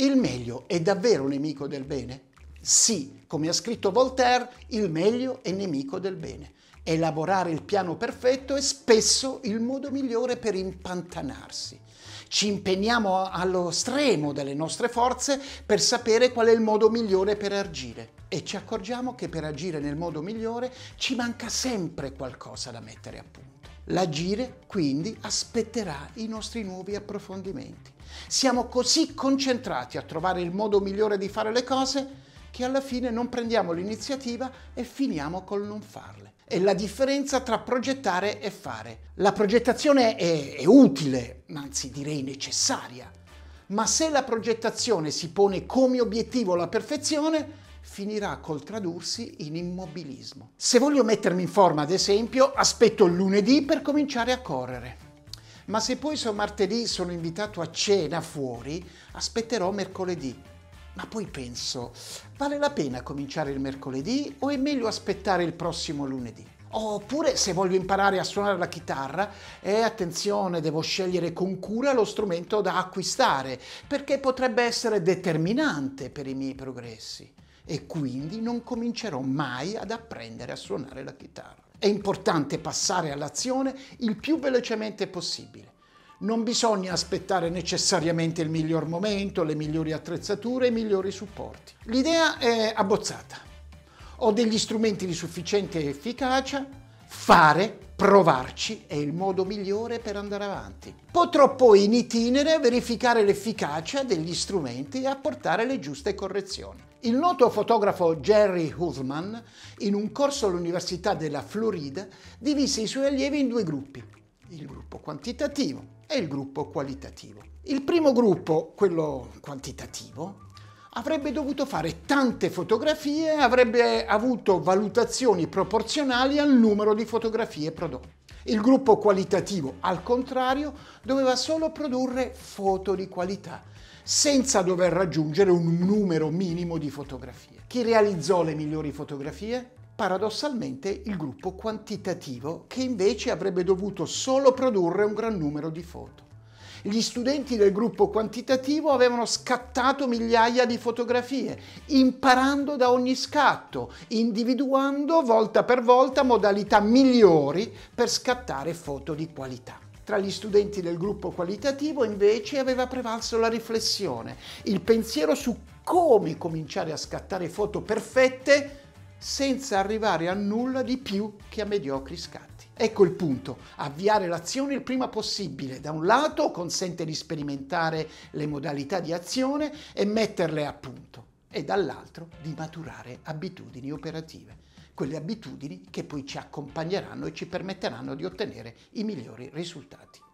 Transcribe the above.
Il meglio è davvero nemico del bene? Sì, come ha scritto Voltaire, il meglio è nemico del bene. Elaborare il piano perfetto è spesso il modo migliore per impantanarsi. Ci impegniamo allo stremo delle nostre forze per sapere qual è il modo migliore per agire e ci accorgiamo che per agire nel modo migliore ci manca sempre qualcosa da mettere a punto. L'agire quindi aspetterà i nostri nuovi approfondimenti. Siamo così concentrati a trovare il modo migliore di fare le cose che alla fine non prendiamo l'iniziativa e finiamo col non farle. È la differenza tra progettare e fare. La progettazione è, è utile, anzi direi necessaria, ma se la progettazione si pone come obiettivo la perfezione, finirà col tradursi in immobilismo. Se voglio mettermi in forma, ad esempio, aspetto lunedì per cominciare a correre. Ma se poi so martedì sono invitato a cena fuori, aspetterò mercoledì. Ma poi penso, vale la pena cominciare il mercoledì o è meglio aspettare il prossimo lunedì? Oppure se voglio imparare a suonare la chitarra, eh, attenzione, devo scegliere con cura lo strumento da acquistare, perché potrebbe essere determinante per i miei progressi e quindi non comincerò mai ad apprendere a suonare la chitarra. È importante passare all'azione il più velocemente possibile. Non bisogna aspettare necessariamente il miglior momento, le migliori attrezzature e i migliori supporti. L'idea è abbozzata. Ho degli strumenti di sufficiente efficacia, fare, provarci è il modo migliore per andare avanti. Potrò poi in itinere verificare l'efficacia degli strumenti e apportare le giuste correzioni. Il noto fotografo Jerry Huthman, in un corso all'Università della Florida, divise i suoi allievi in due gruppi, il gruppo quantitativo e il gruppo qualitativo. Il primo gruppo, quello quantitativo, avrebbe dovuto fare tante fotografie e avrebbe avuto valutazioni proporzionali al numero di fotografie prodotte. Il gruppo qualitativo, al contrario, doveva solo produrre foto di qualità senza dover raggiungere un numero minimo di fotografie. Chi realizzò le migliori fotografie? Paradossalmente il gruppo quantitativo che invece avrebbe dovuto solo produrre un gran numero di foto. Gli studenti del gruppo quantitativo avevano scattato migliaia di fotografie, imparando da ogni scatto, individuando volta per volta modalità migliori per scattare foto di qualità. Tra gli studenti del gruppo qualitativo invece aveva prevalso la riflessione, il pensiero su come cominciare a scattare foto perfette senza arrivare a nulla di più che a mediocri scatti. Ecco il punto, avviare l'azione il prima possibile. Da un lato consente di sperimentare le modalità di azione e metterle a punto e dall'altro di maturare abitudini operative quelle abitudini che poi ci accompagneranno e ci permetteranno di ottenere i migliori risultati.